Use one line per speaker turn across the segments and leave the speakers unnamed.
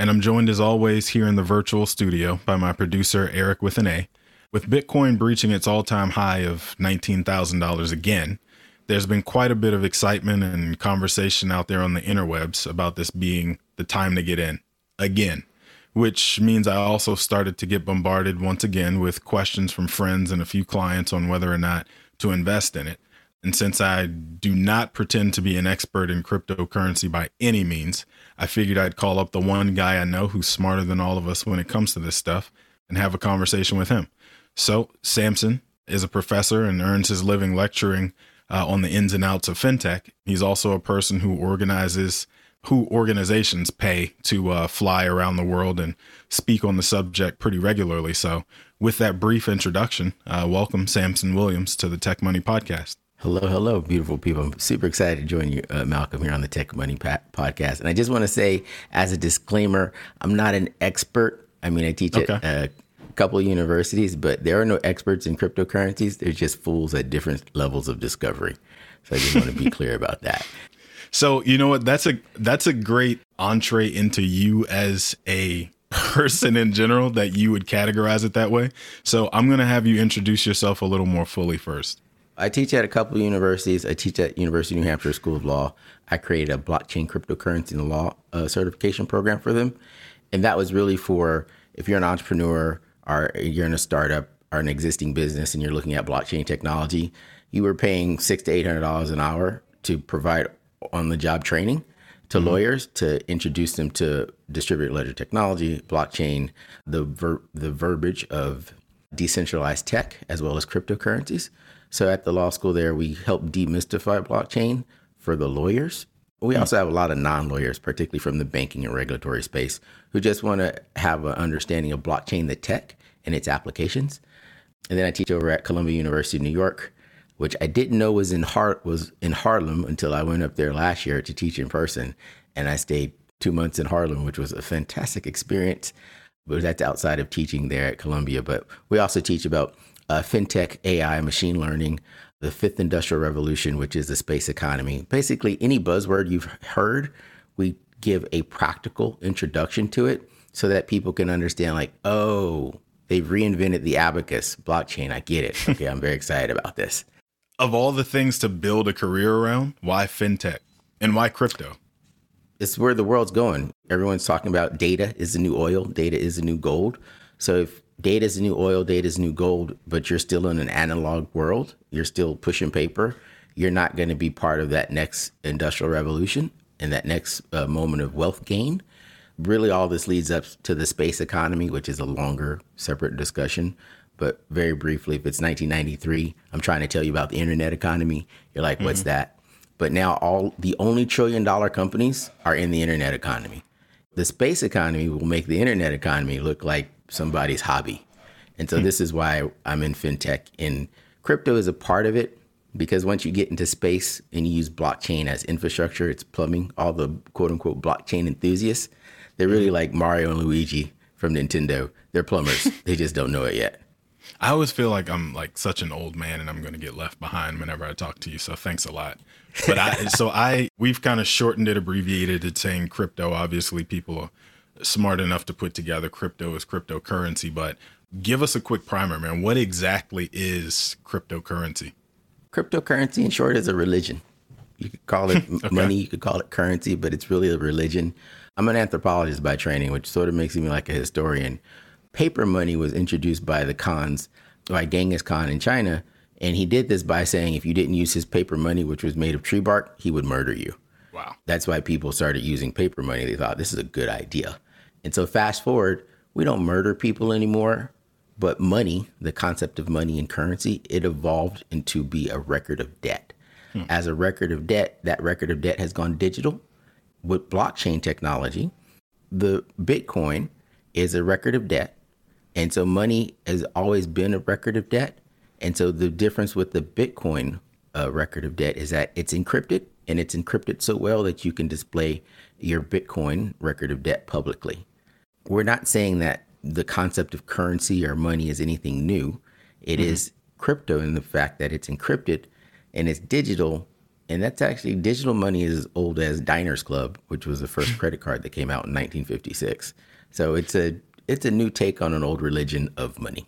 and I'm joined as always here in the virtual studio by my producer, Eric with an A. With Bitcoin breaching its all time high of $19,000 again, there's been quite a bit of excitement and conversation out there on the interwebs about this being the time to get in again, which means I also started to get bombarded once again with questions from friends and a few clients on whether or not to invest in it. And since I do not pretend to be an expert in cryptocurrency by any means, I figured I'd call up the one guy I know who's smarter than all of us when it comes to this stuff and have a conversation with him. So, Samson is a professor and earns his living lecturing uh, on the ins and outs of fintech. He's also a person who organizes who organizations pay to uh, fly around the world and speak on the subject pretty regularly. So, with that brief introduction, uh, welcome Samson Williams to the Tech Money Podcast.
Hello, hello, beautiful people. I'm super excited to join you, uh, Malcolm, here on the Tech Money pa- Podcast. And I just want to say, as a disclaimer, I'm not an expert. I mean, I teach okay. at a couple of universities, but there are no experts in cryptocurrencies. They're just fools at different levels of discovery. So I just want to be clear about that.
So you know what? That's a that's a great entree into you as a person in general that you would categorize it that way. So I'm going to have you introduce yourself a little more fully first.
I teach at a couple of universities. I teach at University of New Hampshire School of Law. I created a blockchain cryptocurrency and law uh, certification program for them, and that was really for if you're an entrepreneur or you're in a startup or an existing business and you're looking at blockchain technology, you were paying six to eight hundred dollars an hour to provide on-the-job training to mm-hmm. lawyers to introduce them to distributed ledger technology, blockchain, the ver- the verbiage of decentralized tech as well as cryptocurrencies. So at the law school there, we help demystify blockchain for the lawyers. We hmm. also have a lot of non lawyers, particularly from the banking and regulatory space, who just want to have an understanding of blockchain, the tech, and its applications. And then I teach over at Columbia University, New York, which I didn't know was in Har- was in Harlem until I went up there last year to teach in person, and I stayed two months in Harlem, which was a fantastic experience. But that's outside of teaching there at Columbia. But we also teach about uh, fintech, AI, machine learning, the fifth industrial revolution, which is the space economy. Basically, any buzzword you've heard, we give a practical introduction to it so that people can understand, like, oh, they've reinvented the abacus blockchain. I get it. Okay, I'm very excited about this.
Of all the things to build a career around, why fintech and why crypto?
It's where the world's going. Everyone's talking about data is the new oil, data is the new gold. So if data is new oil, data is new gold, but you're still in an analog world. You're still pushing paper. You're not going to be part of that next industrial revolution and that next uh, moment of wealth gain. Really, all this leads up to the space economy, which is a longer, separate discussion. But very briefly, if it's 1993, I'm trying to tell you about the internet economy. You're like, what's mm-hmm. that? But now all the only trillion dollar companies are in the internet economy. The space economy will make the internet economy look like somebody's hobby. And so hmm. this is why I'm in fintech. And crypto is a part of it, because once you get into space and you use blockchain as infrastructure, it's plumbing. All the quote unquote blockchain enthusiasts, they're really like Mario and Luigi from Nintendo. They're plumbers. they just don't know it yet.
I always feel like I'm like such an old man and I'm going to get left behind whenever I talk to you. So thanks a lot. But I, so I, we've kind of shortened it, abbreviated it, saying crypto. Obviously, people are smart enough to put together crypto as cryptocurrency. But give us a quick primer, man. What exactly is cryptocurrency?
Cryptocurrency, in short, is a religion. You could call it okay. money, you could call it currency, but it's really a religion. I'm an anthropologist by training, which sort of makes me like a historian. Paper money was introduced by the Khans, by Genghis Khan in China, and he did this by saying if you didn't use his paper money, which was made of tree bark, he would murder you.
Wow.
That's why people started using paper money. They thought this is a good idea. And so fast forward, we don't murder people anymore, but money, the concept of money and currency, it evolved into be a record of debt. Hmm. As a record of debt, that record of debt has gone digital. With blockchain technology, the Bitcoin is a record of debt. And so money has always been a record of debt. And so the difference with the Bitcoin uh, record of debt is that it's encrypted and it's encrypted so well that you can display your Bitcoin record of debt publicly. We're not saying that the concept of currency or money is anything new. It mm-hmm. is crypto in the fact that it's encrypted and it's digital. And that's actually digital money is as old as Diners Club, which was the first credit card that came out in 1956. So it's a it's a new take on an old religion of money.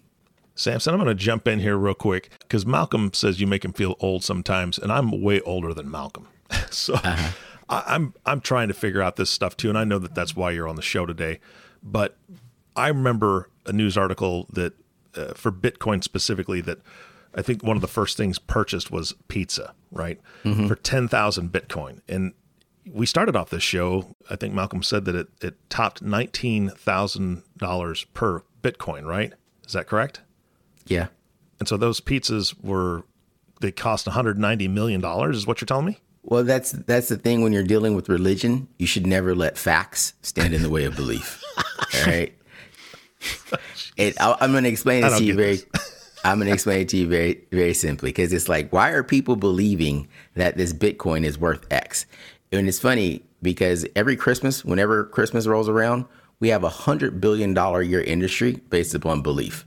Samson, I'm going to jump in here real quick because Malcolm says you make him feel old sometimes, and I'm way older than Malcolm. so uh-huh. I, I'm I'm trying to figure out this stuff too, and I know that that's why you're on the show today. But I remember a news article that uh, for Bitcoin specifically that I think one of the first things purchased was pizza, right? Mm-hmm. For 10,000 Bitcoin. And we started off this show, I think Malcolm said that it, it topped $19,000 per Bitcoin, right? Is that correct?
Yeah.
And so those pizzas were, they cost $190 million, is what you're telling me?
Well, that's that's the thing when you're dealing with religion, you should never let facts stand in the way of belief. All right. It, I, am going to explain this to you very. I'm going to explain it to you very, very simply because it's like, why are people believing that this Bitcoin is worth X? And it's funny because every Christmas, whenever Christmas rolls around, we have a hundred billion dollar year industry based upon belief.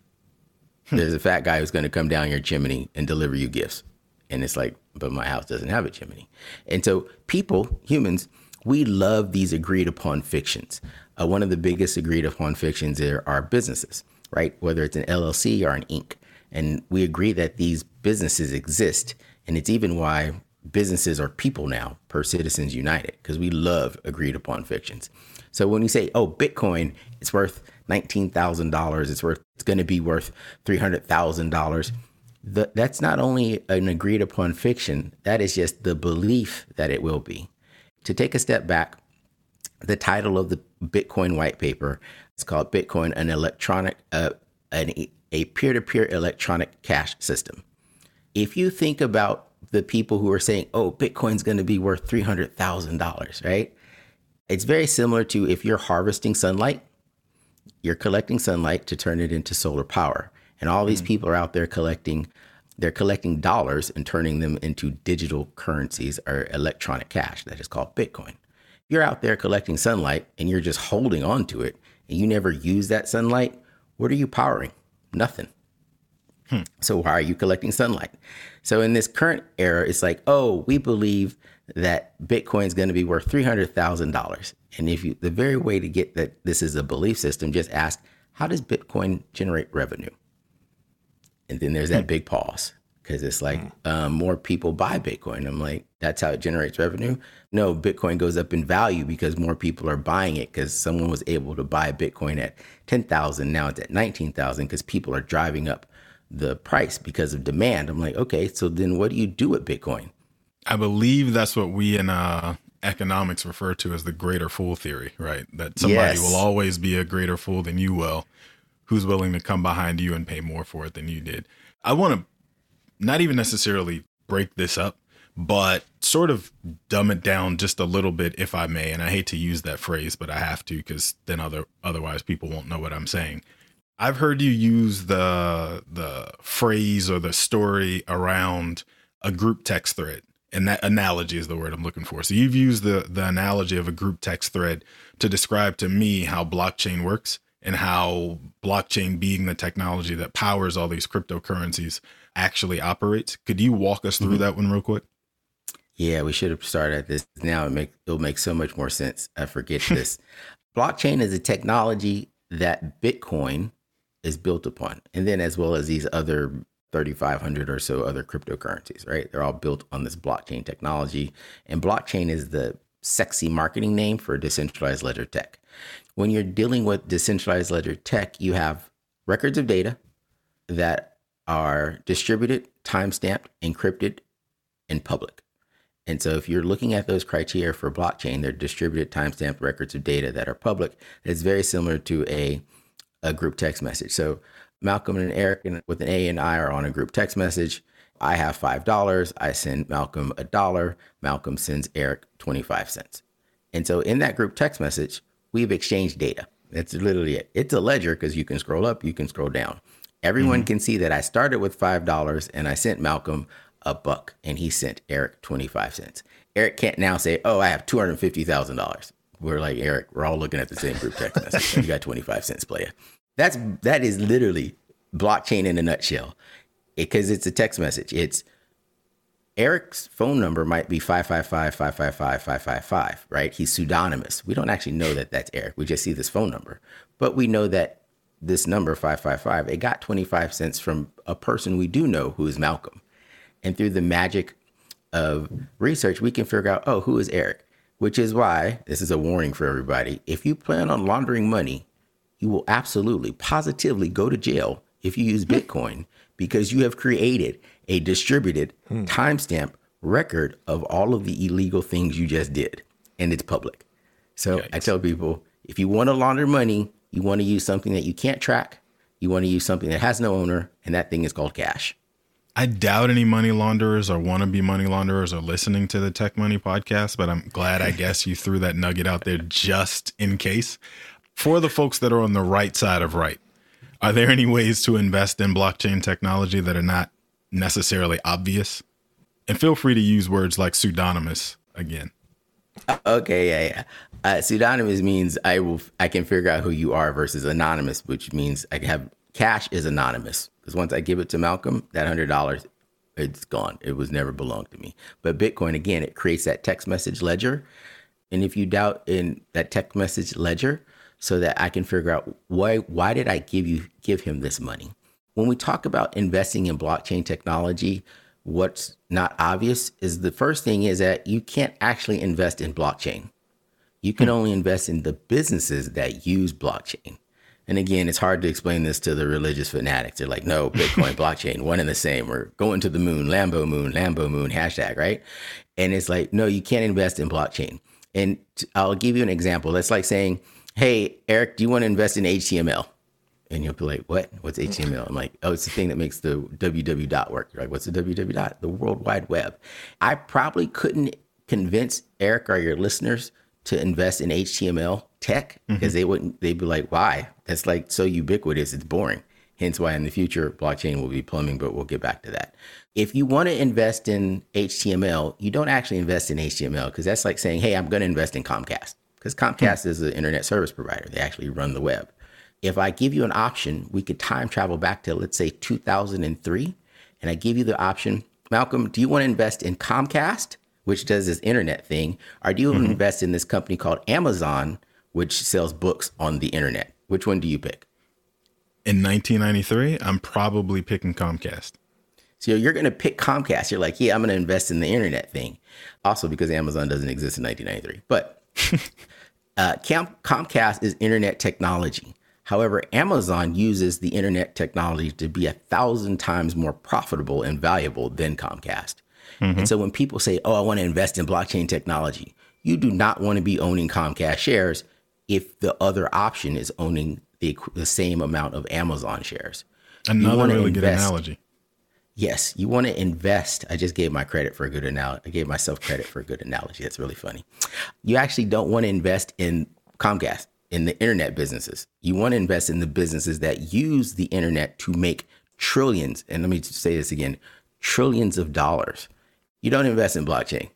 There's a fat guy who's going to come down your chimney and deliver you gifts. And it's like, but my house doesn't have a chimney. And so people, humans, we love these agreed upon fictions. Uh, one of the biggest agreed upon fictions are, are businesses, right? Whether it's an LLC or an Inc. And we agree that these businesses exist. And it's even why businesses are people now per Citizens United, because we love agreed upon fictions. So when you say, oh, Bitcoin, it's worth $19,000, it's worth, it's going to be worth $300,000. That's not only an agreed upon fiction, that is just the belief that it will be. To take a step back, the title of the Bitcoin white paper is called Bitcoin, an electronic, uh, an, a peer-to-peer electronic cash system. If you think about the people who are saying, "Oh, Bitcoin's going to be worth three hundred thousand dollars," right? It's very similar to if you're harvesting sunlight, you're collecting sunlight to turn it into solar power, and all these mm. people are out there collecting. They're collecting dollars and turning them into digital currencies or electronic cash that is called Bitcoin you're out there collecting sunlight and you're just holding on to it and you never use that sunlight, what are you powering? Nothing. Hmm. So why are you collecting sunlight? So in this current era, it's like, oh, we believe that Bitcoin is going to be worth three hundred thousand dollars. And if you, the very way to get that this is a belief system, just ask, how does Bitcoin generate revenue? And then there's that hmm. big pause because it's like mm. um, more people buy Bitcoin. I'm like, that's how it generates revenue. No, Bitcoin goes up in value because more people are buying it because someone was able to buy Bitcoin at 10,000. Now it's at 19,000 because people are driving up the price because of demand. I'm like, okay, so then what do you do with Bitcoin?
I believe that's what we in uh, economics refer to as the greater fool theory, right? That somebody yes. will always be a greater fool than you will, who's willing to come behind you and pay more for it than you did. I want to not even necessarily break this up, but sort of dumb it down just a little bit, if I may. And I hate to use that phrase, but I have to because then other otherwise people won't know what I'm saying. I've heard you use the the phrase or the story around a group text thread. And that analogy is the word I'm looking for. So you've used the the analogy of a group text thread to describe to me how blockchain works and how blockchain being the technology that powers all these cryptocurrencies actually operates. Could you walk us through mm-hmm. that one real quick?
Yeah, we should have started at this. Now it make it'll make so much more sense. I forget this. Blockchain is a technology that Bitcoin is built upon, and then as well as these other 3,500 or so other cryptocurrencies. Right? They're all built on this blockchain technology, and blockchain is the sexy marketing name for decentralized ledger tech. When you're dealing with decentralized ledger tech, you have records of data that are distributed, timestamped, encrypted, and public. And so if you're looking at those criteria for blockchain, they're distributed timestamped records of data that are public. It's very similar to a, a group text message. So Malcolm and Eric with an A and I are on a group text message. I have $5. I send Malcolm a dollar. Malcolm sends Eric 25 cents. And so in that group text message, we've exchanged data. That's literally it. It's a ledger because you can scroll up, you can scroll down. Everyone mm-hmm. can see that I started with $5 and I sent Malcolm a buck and he sent Eric 25 cents. Eric can't now say, Oh, I have $250,000. We're like, Eric, we're all looking at the same group text message. you got 25 cents, player. That's, that is literally blockchain in a nutshell because it, it's a text message. It's Eric's phone number might be 555 555 555, right? He's pseudonymous. We don't actually know that that's Eric. We just see this phone number. But we know that this number, 555, it got 25 cents from a person we do know who is Malcolm. And through the magic of research, we can figure out, oh, who is Eric? Which is why this is a warning for everybody. If you plan on laundering money, you will absolutely, positively go to jail if you use Bitcoin because you have created a distributed hmm. timestamp record of all of the illegal things you just did, and it's public. So Yikes. I tell people if you want to launder money, you want to use something that you can't track, you want to use something that has no owner, and that thing is called cash.
I doubt any money launderers or wannabe money launderers are listening to the Tech Money podcast, but I'm glad I guess you threw that nugget out there just in case. For the folks that are on the right side of right, are there any ways to invest in blockchain technology that are not necessarily obvious? And feel free to use words like pseudonymous again.
Okay, yeah, yeah. Uh, pseudonymous means I will I can figure out who you are versus anonymous, which means I have cash is anonymous because once I give it to Malcolm, that hundred dollars, it's gone. It was never belonged to me. But Bitcoin, again, it creates that text message ledger, and if you doubt in that text message ledger, so that I can figure out why why did I give you give him this money? When we talk about investing in blockchain technology, what's not obvious is the first thing is that you can't actually invest in blockchain. You can hmm. only invest in the businesses that use blockchain. And again, it's hard to explain this to the religious fanatics. They're like, no, Bitcoin, blockchain, one and the same. We're going to the moon, Lambo moon, Lambo moon, hashtag, right? And it's like, no, you can't invest in blockchain. And I'll give you an example. That's like saying, hey, Eric, do you want to invest in HTML? And you'll be like, what? What's HTML? I'm like, oh, it's the thing that makes the www dot work. You're like, what's the www dot? The World Wide Web. I probably couldn't convince Eric or your listeners to invest in HTML tech because mm-hmm. they wouldn't they'd be like why that's like so ubiquitous it's boring hence why in the future blockchain will be plumbing but we'll get back to that if you want to invest in html you don't actually invest in html because that's like saying hey i'm going to invest in comcast because comcast mm-hmm. is an internet service provider they actually run the web if i give you an option we could time travel back to let's say 2003 and i give you the option malcolm do you want to invest in comcast which does this internet thing or do you mm-hmm. invest in this company called amazon which sells books on the internet. Which one do you pick?
In 1993, I'm probably picking Comcast.
So you're going to pick Comcast. You're like, yeah, I'm going to invest in the internet thing. Also, because Amazon doesn't exist in 1993. But uh, Comcast is internet technology. However, Amazon uses the internet technology to be a thousand times more profitable and valuable than Comcast. Mm-hmm. And so when people say, oh, I want to invest in blockchain technology, you do not want to be owning Comcast shares if the other option is owning the, the same amount of Amazon shares.
Another really invest, good analogy.
Yes, you want to invest. I just gave my credit for a good analogy. I gave myself credit for a good analogy. That's really funny. You actually don't want to invest in Comcast, in the internet businesses. You want to invest in the businesses that use the internet to make trillions, and let me say this again trillions of dollars. You don't invest in blockchain,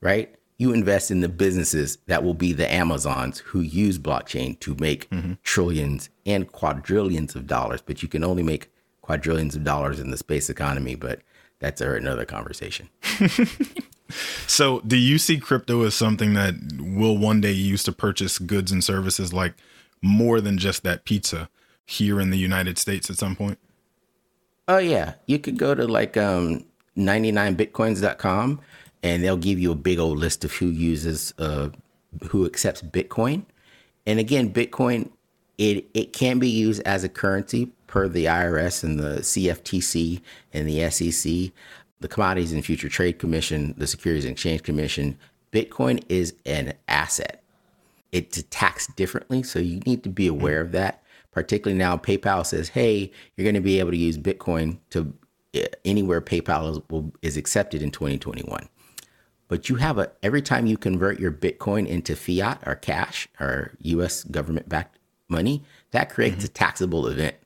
right? You invest in the businesses that will be the Amazons who use blockchain to make mm-hmm. trillions and quadrillions of dollars, but you can only make quadrillions of dollars in the space economy, but that's another conversation.
so, do you see crypto as something that will one day use to purchase goods and services like more than just that pizza here in the United States at some point?
Oh yeah, you could go to like um 99bitcoins.com and they'll give you a big old list of who uses uh who accepts Bitcoin. And again, Bitcoin it it can be used as a currency per the IRS and the CFTC and the SEC, the Commodities and Future Trade Commission, the Securities and Exchange Commission. Bitcoin is an asset. It's taxed differently, so you need to be aware of that. Particularly now, PayPal says, "Hey, you're going to be able to use Bitcoin to eh, anywhere PayPal is, will, is accepted in 2021." But you have a every time you convert your Bitcoin into fiat or cash or U.S. government-backed money, that creates mm-hmm. a taxable event.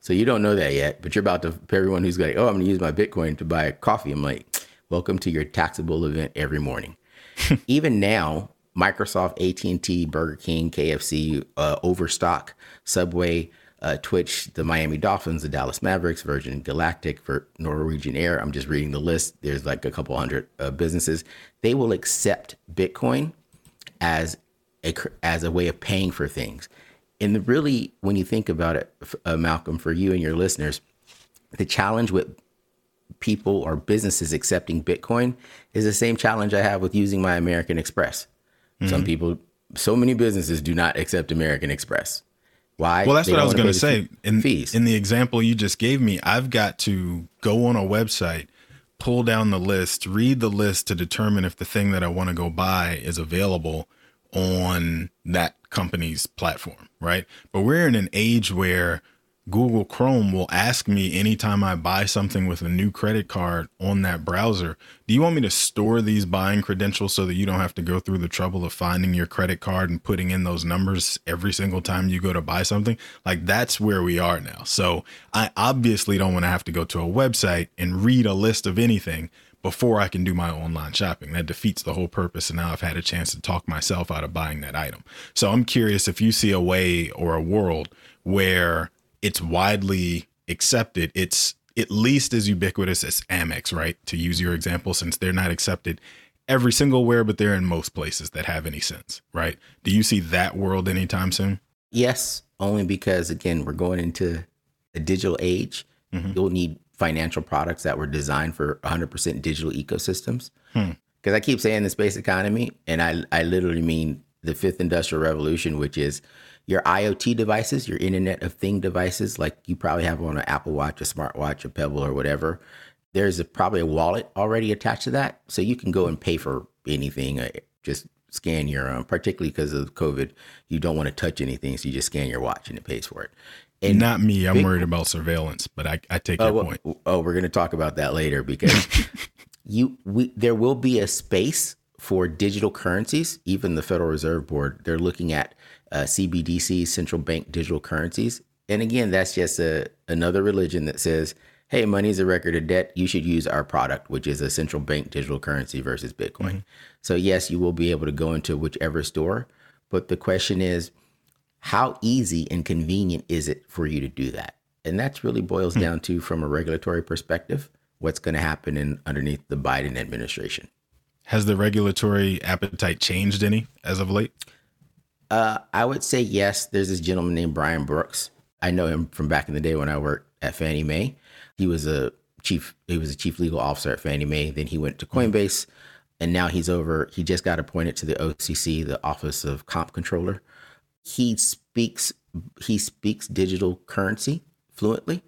So you don't know that yet, but you're about to, for everyone who's like, oh, I'm going to use my Bitcoin to buy coffee. I'm like, welcome to your taxable event every morning. Even now, Microsoft, AT&T, Burger King, KFC, uh, Overstock, Subway, uh, Twitch, the Miami Dolphins, the Dallas Mavericks, Virgin Galactic, for Norwegian Air. I'm just reading the list. There's like a couple hundred uh, businesses. They will accept Bitcoin as a as a way of paying for things and really, when you think about it, uh, Malcolm, for you and your listeners, the challenge with people or businesses accepting Bitcoin is the same challenge I have with using my American Express. Mm-hmm. Some people, so many businesses do not accept American Express. Why?
Well, that's they what I was going to say. In, fees. in the example you just gave me, I've got to go on a website, pull down the list, read the list to determine if the thing that I want to go buy is available on that company's platform, right? But we're in an age where Google Chrome will ask me anytime I buy something with a new credit card on that browser, do you want me to store these buying credentials so that you don't have to go through the trouble of finding your credit card and putting in those numbers every single time you go to buy something? Like that's where we are now. So I obviously don't want to have to go to a website and read a list of anything before I can do my online shopping. That defeats the whole purpose. And now I've had a chance to talk myself out of buying that item. So I'm curious if you see a way or a world where it's widely accepted, it's at least as ubiquitous as Amex, right? To use your example, since they're not accepted every single where, but they're in most places that have any sense, right? Do you see that world anytime soon?
Yes, only because again, we're going into a digital age. Mm-hmm. You'll need financial products that were designed for 100% digital ecosystems. Because hmm. I keep saying the space economy, and I, I literally mean the fifth industrial revolution, which is your IoT devices, your Internet of Thing devices, like you probably have on an Apple Watch, a smartwatch, a Pebble, or whatever. There's a, probably a wallet already attached to that, so you can go and pay for anything. Uh, just scan your, um, particularly because of COVID, you don't want to touch anything, so you just scan your watch and it pays for it.
And not me. I'm big, worried about surveillance, but I, I take your
well,
point.
Oh, we're going to talk about that later because you we there will be a space for digital currencies. Even the Federal Reserve Board they're looking at uh, CBDC, central bank digital currencies. And again, that's just a another religion that says, "Hey, money is a record of debt. You should use our product, which is a central bank digital currency versus Bitcoin." Mm-hmm. So yes, you will be able to go into whichever store, but the question is how easy and convenient is it for you to do that? And that's really boils hmm. down to, from a regulatory perspective, what's going to happen in underneath the Biden administration.
Has the regulatory appetite changed any as of late?
Uh, I would say yes. There's this gentleman named Brian Brooks. I know him from back in the day when I worked at Fannie Mae. He was a chief. He was a chief legal officer at Fannie Mae. Then he went to Coinbase, and now he's over. He just got appointed to the OCC, the Office of Comp Controller he speaks he speaks digital currency fluently.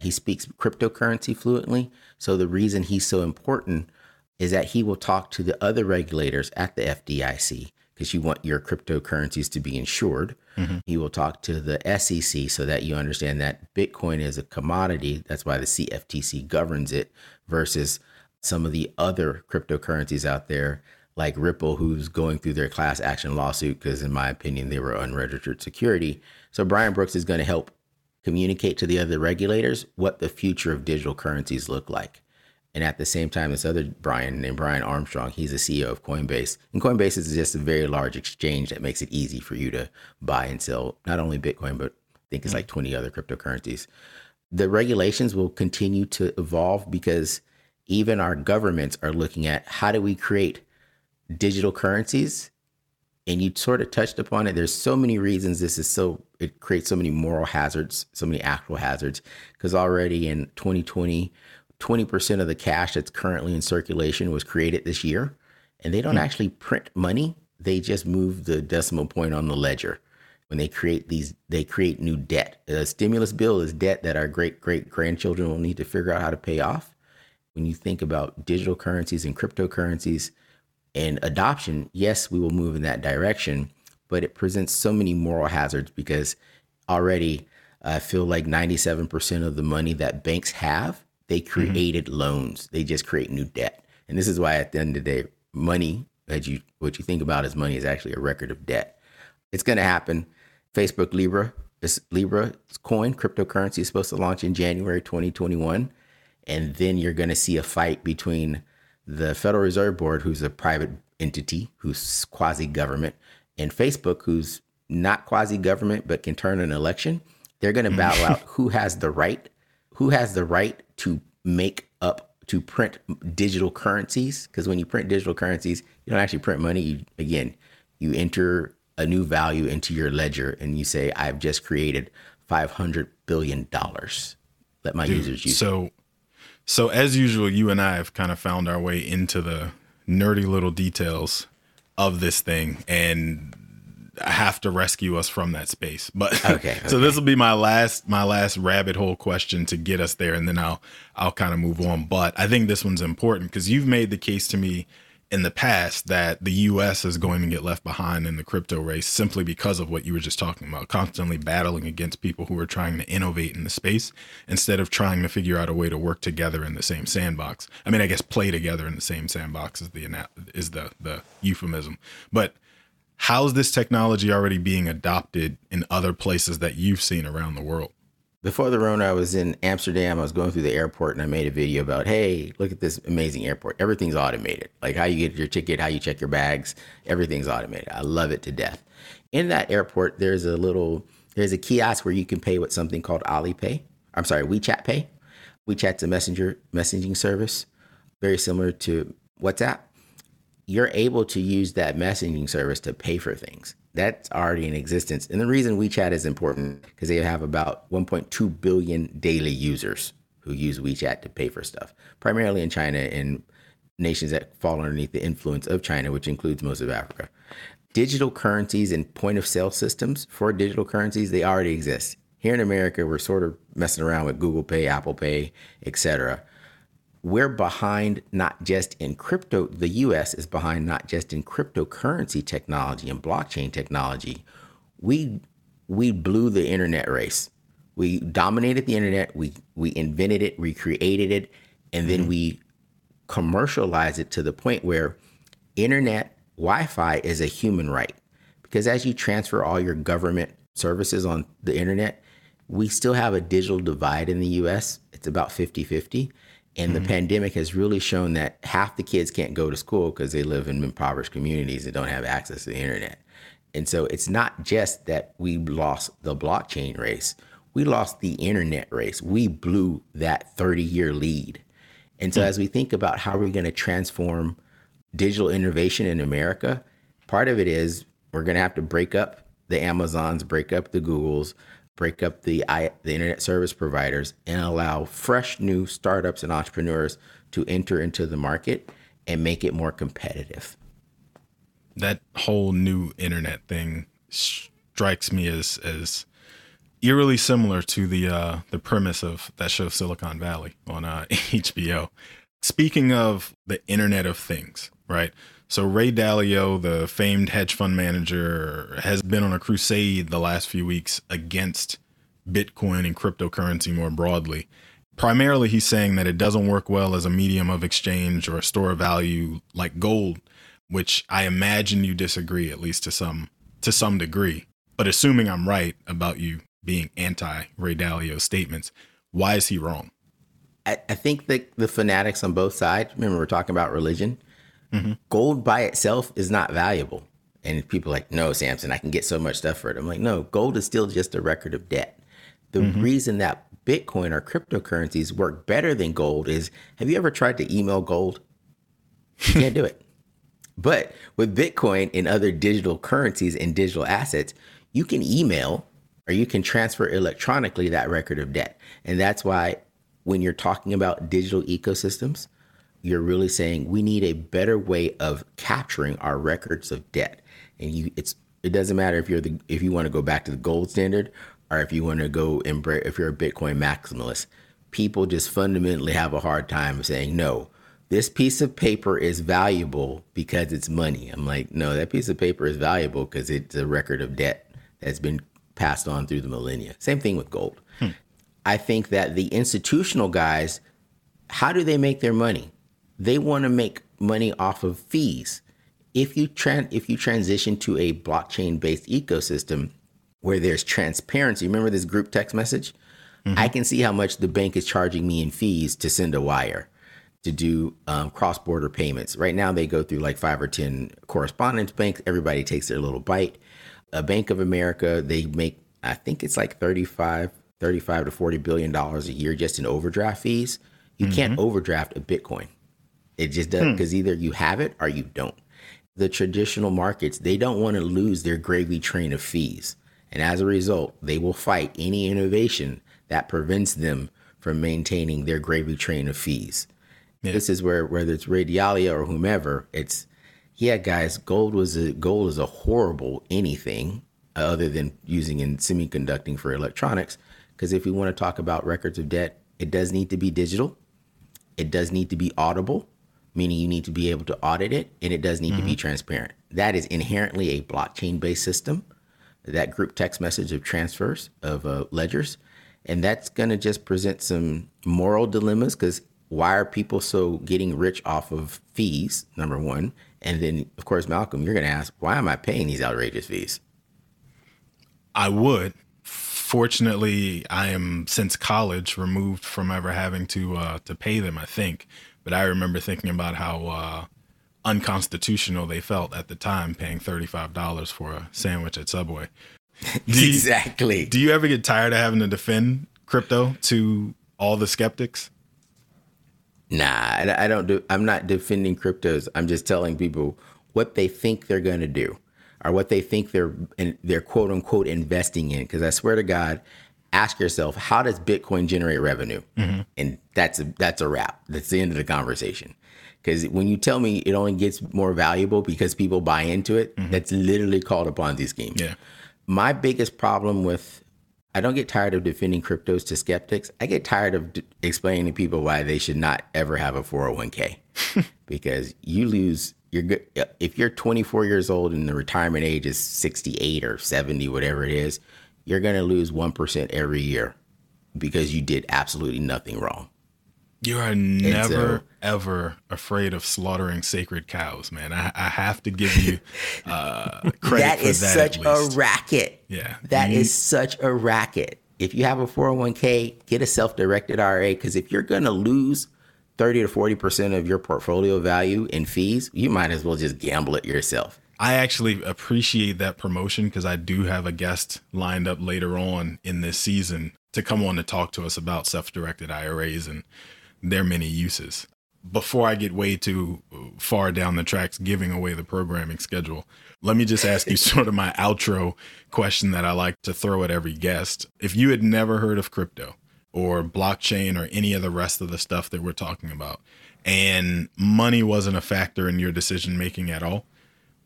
He speaks cryptocurrency fluently. So the reason he's so important is that he will talk to the other regulators at the FDIC because you want your cryptocurrencies to be insured. Mm-hmm. He will talk to the SEC so that you understand that Bitcoin is a commodity. That's why the CFTC governs it versus some of the other cryptocurrencies out there like Ripple, who's going through their class action lawsuit because, in my opinion, they were unregistered security. So Brian Brooks is going to help communicate to the other regulators what the future of digital currencies look like. And at the same time, this other Brian named Brian Armstrong, he's the CEO of Coinbase. And Coinbase is just a very large exchange that makes it easy for you to buy and sell not only Bitcoin, but I think it's mm. like 20 other cryptocurrencies. The regulations will continue to evolve because even our governments are looking at how do we create digital currencies and you sort of touched upon it there's so many reasons this is so it creates so many moral hazards so many actual hazards because already in 2020 20% of the cash that's currently in circulation was created this year and they don't mm. actually print money they just move the decimal point on the ledger. When they create these they create new debt. A stimulus bill is debt that our great great grandchildren will need to figure out how to pay off. When you think about digital currencies and cryptocurrencies and adoption, yes, we will move in that direction, but it presents so many moral hazards because already I feel like 97% of the money that banks have, they mm-hmm. created mm-hmm. loans. They just create new debt. And this is why at the end of the day, money that you what you think about as money is actually a record of debt. It's going to happen. Facebook Libra, this Libra coin cryptocurrency is supposed to launch in January 2021, and then you're going to see a fight between the Federal Reserve Board, who's a private entity, who's quasi government, and Facebook, who's not quasi government but can turn an election, they're going to hmm. battle out who has the right, who has the right to make up to print digital currencies. Because when you print digital currencies, you don't actually print money. You, again, you enter a new value into your ledger and you say, "I've just created five hundred billion dollars." Let my Dude, users use.
So,
it.
So, as usual, you and I have kind of found our way into the nerdy little details of this thing, and I have to rescue us from that space. But okay, okay. so this will be my last my last rabbit hole question to get us there, and then I'll I'll kind of move on. But I think this one's important because you've made the case to me in the past that the US is going to get left behind in the crypto race simply because of what you were just talking about, constantly battling against people who are trying to innovate in the space instead of trying to figure out a way to work together in the same sandbox. I mean, I guess play together in the same sandbox is the is the the euphemism. But how's this technology already being adopted in other places that you've seen around the world?
Before the Rona, I was in Amsterdam. I was going through the airport and I made a video about, hey, look at this amazing airport. Everything's automated. Like how you get your ticket, how you check your bags, everything's automated. I love it to death. In that airport, there's a little, there's a kiosk where you can pay with something called Alipay. I'm sorry, WeChat Pay. WeChat's a messenger messaging service, very similar to WhatsApp. You're able to use that messaging service to pay for things that's already in existence. And the reason WeChat is important because they have about 1.2 billion daily users who use WeChat to pay for stuff, primarily in China and nations that fall underneath the influence of China, which includes most of Africa. Digital currencies and point of sale systems for digital currencies, they already exist. Here in America, we're sort of messing around with Google Pay, Apple Pay, etc we're behind not just in crypto, the US is behind not just in cryptocurrency technology and blockchain technology. We we blew the internet race. We dominated the internet, we we invented it, we created it, and then mm-hmm. we commercialized it to the point where internet Wi-Fi is a human right. Because as you transfer all your government services on the internet, we still have a digital divide in the US. It's about 50 50. And mm-hmm. the pandemic has really shown that half the kids can't go to school because they live in impoverished communities and don't have access to the internet. And so it's not just that we lost the blockchain race, we lost the internet race. We blew that 30 year lead. And so, mm-hmm. as we think about how we're going to transform digital innovation in America, part of it is we're going to have to break up the Amazons, break up the Googles, break up the the internet service providers and allow fresh new startups and entrepreneurs to enter into the market and make it more competitive.
That whole new internet thing strikes me as as eerily similar to the uh, the premise of that show Silicon Valley on uh, HBO. Speaking of the Internet of Things, right? So Ray Dalio, the famed hedge fund manager, has been on a crusade the last few weeks against Bitcoin and cryptocurrency more broadly. Primarily, he's saying that it doesn't work well as a medium of exchange or a store of value like gold, which I imagine you disagree at least to some to some degree. But assuming I'm right about you being anti Ray Dalio statements, why is he wrong?
I, I think that the fanatics on both sides, remember, we're talking about religion. Mm-hmm. Gold by itself is not valuable. And people are like, no, Samson, I can get so much stuff for it. I'm like, no, gold is still just a record of debt. The mm-hmm. reason that Bitcoin or cryptocurrencies work better than gold is have you ever tried to email gold? You can't do it. But with Bitcoin and other digital currencies and digital assets, you can email or you can transfer electronically that record of debt. And that's why when you're talking about digital ecosystems, you're really saying we need a better way of capturing our records of debt. And you it's it doesn't matter if you're the if you want to go back to the gold standard or if you want to go embrace if you're a Bitcoin maximalist. People just fundamentally have a hard time saying no. This piece of paper is valuable because it's money. I'm like, no, that piece of paper is valuable because it's a record of debt that's been passed on through the millennia. Same thing with gold. Hmm. I think that the institutional guys, how do they make their money? They want to make money off of fees. If you tran- if you transition to a blockchain based ecosystem, where there's transparency. Remember this group text message? Mm-hmm. I can see how much the bank is charging me in fees to send a wire to do um, cross border payments. Right now, they go through like five or 10 correspondence banks. Everybody takes their little bite. A Bank of America, they make, I think it's like 35, 35 to 40 billion dollars a year just in overdraft fees. You mm-hmm. can't overdraft a Bitcoin. It just doesn't because hmm. either you have it or you don't. The traditional markets, they don't want to lose their gravy train of fees. And as a result, they will fight any innovation that prevents them from maintaining their gravy train of fees. Yeah. This is where whether it's Ray Dalio or whomever, it's yeah, guys, gold was a gold is a horrible anything other than using in semiconducting for electronics. Because if we want to talk about records of debt, it does need to be digital. It does need to be audible, meaning you need to be able to audit it, and it does need mm-hmm. to be mm-hmm. transparent. That is inherently a blockchain based system that group text message of transfers of uh, ledgers. And that's going to just present some moral dilemmas because why are people so getting rich off of fees? Number one. And then, of course, Malcolm, you're going to ask, why am I paying these outrageous fees?
I would. Fortunately, I am since college removed from ever having to uh, to pay them. I think, but I remember thinking about how uh, unconstitutional they felt at the time paying $35 for a sandwich at Subway.
Do you, exactly.
Do you ever get tired of having to defend crypto to all the skeptics?
Nah, I don't do I'm not defending cryptos. I'm just telling people what they think they're going to do or what they think they're they're quote unquote investing in because I swear to God, ask yourself how does Bitcoin generate revenue? Mm-hmm. And that's a that's a wrap. That's the end of the conversation. Because when you tell me it only gets more valuable because people buy into it, mm-hmm. that's literally called a Ponzi scheme.
Yeah.
My biggest problem with, I don't get tired of defending cryptos to skeptics. I get tired of d- explaining to people why they should not ever have a 401k because you lose. You're good if you're 24 years old and the retirement age is 68 or 70, whatever it is. You're gonna lose one percent every year because you did absolutely nothing wrong.
You are never ever afraid of slaughtering sacred cows, man. I, I have to give you uh, credit that
for is
that.
That is such a racket.
Yeah,
that you, is such a racket. If you have a 401k, get a self-directed IRA because if you're going to lose 30 to 40 percent of your portfolio value in fees, you might as well just gamble it yourself.
I actually appreciate that promotion because I do have a guest lined up later on in this season to come on to talk to us about self-directed IRAs and their many uses. Before I get way too far down the tracks giving away the programming schedule, let me just ask you sort of my outro question that I like to throw at every guest. If you had never heard of crypto or blockchain or any of the rest of the stuff that we're talking about, and money wasn't a factor in your decision making at all,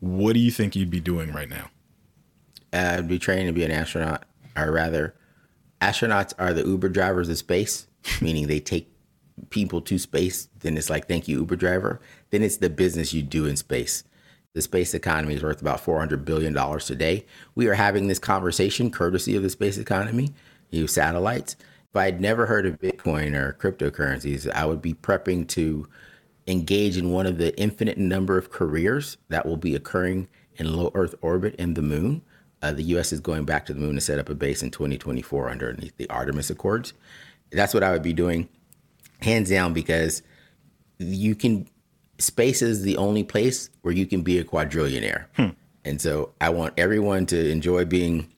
what do you think you'd be doing right now?
I'd be training to be an astronaut, or rather, astronauts are the Uber drivers of space, meaning they take people to space, then it's like, thank you, Uber driver. Then it's the business you do in space. The space economy is worth about $400 billion today. We are having this conversation courtesy of the space economy, you satellites. If I had never heard of Bitcoin or cryptocurrencies, I would be prepping to engage in one of the infinite number of careers that will be occurring in low Earth orbit in the moon. Uh, the U.S. is going back to the moon to set up a base in 2024 underneath the Artemis Accords. That's what I would be doing hands down because you can space is the only place where you can be a quadrillionaire. Hmm. And so I want everyone to enjoy being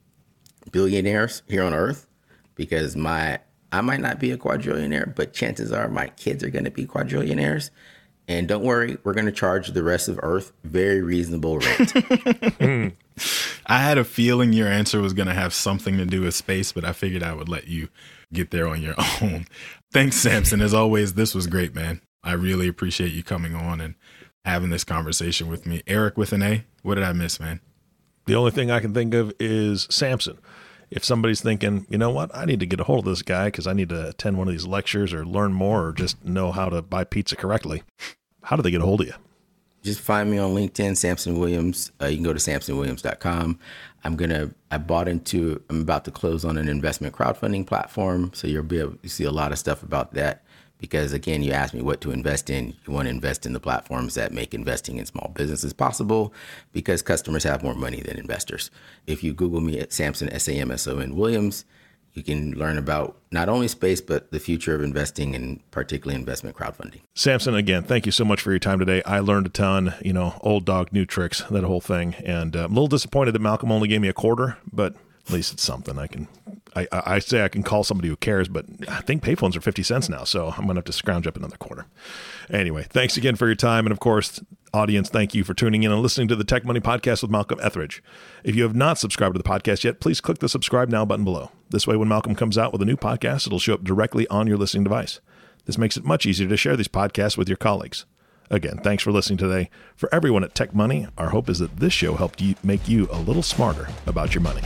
billionaires here on earth because my I might not be a quadrillionaire, but chances are my kids are going to be quadrillionaires. And don't worry, we're going to charge the rest of Earth very reasonable rent. Hmm.
I had a feeling your answer was going to have something to do with space, but I figured I would let you get there on your own. Thanks, Samson. As always, this was great, man. I really appreciate you coming on and having this conversation with me. Eric with an A, what did I miss, man?
The only thing I can think of is Samson. If somebody's thinking, you know what, I need to get a hold of this guy because I need to attend one of these lectures or learn more or just know how to buy pizza correctly, how do they get a hold of you?
Just find me on LinkedIn, Samson Williams. Uh, you can go to samsonwilliams.com. I'm gonna. I bought into. I'm about to close on an investment crowdfunding platform, so you'll be able to see a lot of stuff about that. Because again, you asked me what to invest in. You want to invest in the platforms that make investing in small businesses possible, because customers have more money than investors. If you Google me at Samson S A M S O N Williams, you can learn about not only space but the future of investing and particularly investment crowdfunding.
Samson, again, thank you so much for your time today. I learned a ton, you know, old dog, new tricks, that whole thing, and uh, I'm a little disappointed that Malcolm only gave me a quarter, but at least it's something I can. I, I say I can call somebody who cares, but I think payphones are 50 cents now, so I'm going to have to scrounge up another quarter. Anyway, thanks again for your time. And of course, audience, thank you for tuning in and listening to the Tech Money Podcast with Malcolm Ethridge. If you have not subscribed to the podcast yet, please click the subscribe now button below. This way, when Malcolm comes out with a new podcast, it'll show up directly on your listening device. This makes it much easier to share these podcasts with your colleagues. Again, thanks for listening today. For everyone at Tech Money, our hope is that this show helped you make you a little smarter about your money.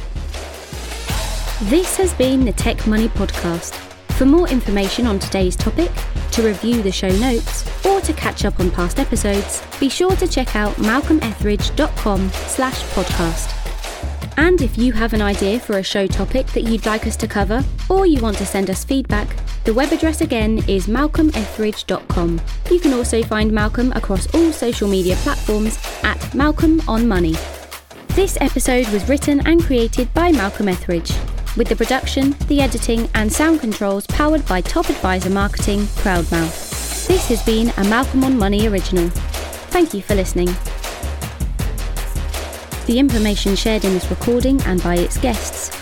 This has been the Tech Money Podcast. For more information on today's topic, to review the show notes, or to catch up on past episodes, be sure to check out malcolmethridge.com slash podcast. And if you have an idea for a show topic that you'd like us to cover, or you want to send us feedback, the web address again is malcolmethridge.com. You can also find Malcolm across all social media platforms at Malcolm on Money. This episode was written and created by Malcolm Ethridge, with the production, the editing, and sound controls powered by Top Advisor Marketing, Proudmouth. This has been a Malcolm on Money original. Thank you for listening. The information shared in this recording and by its guests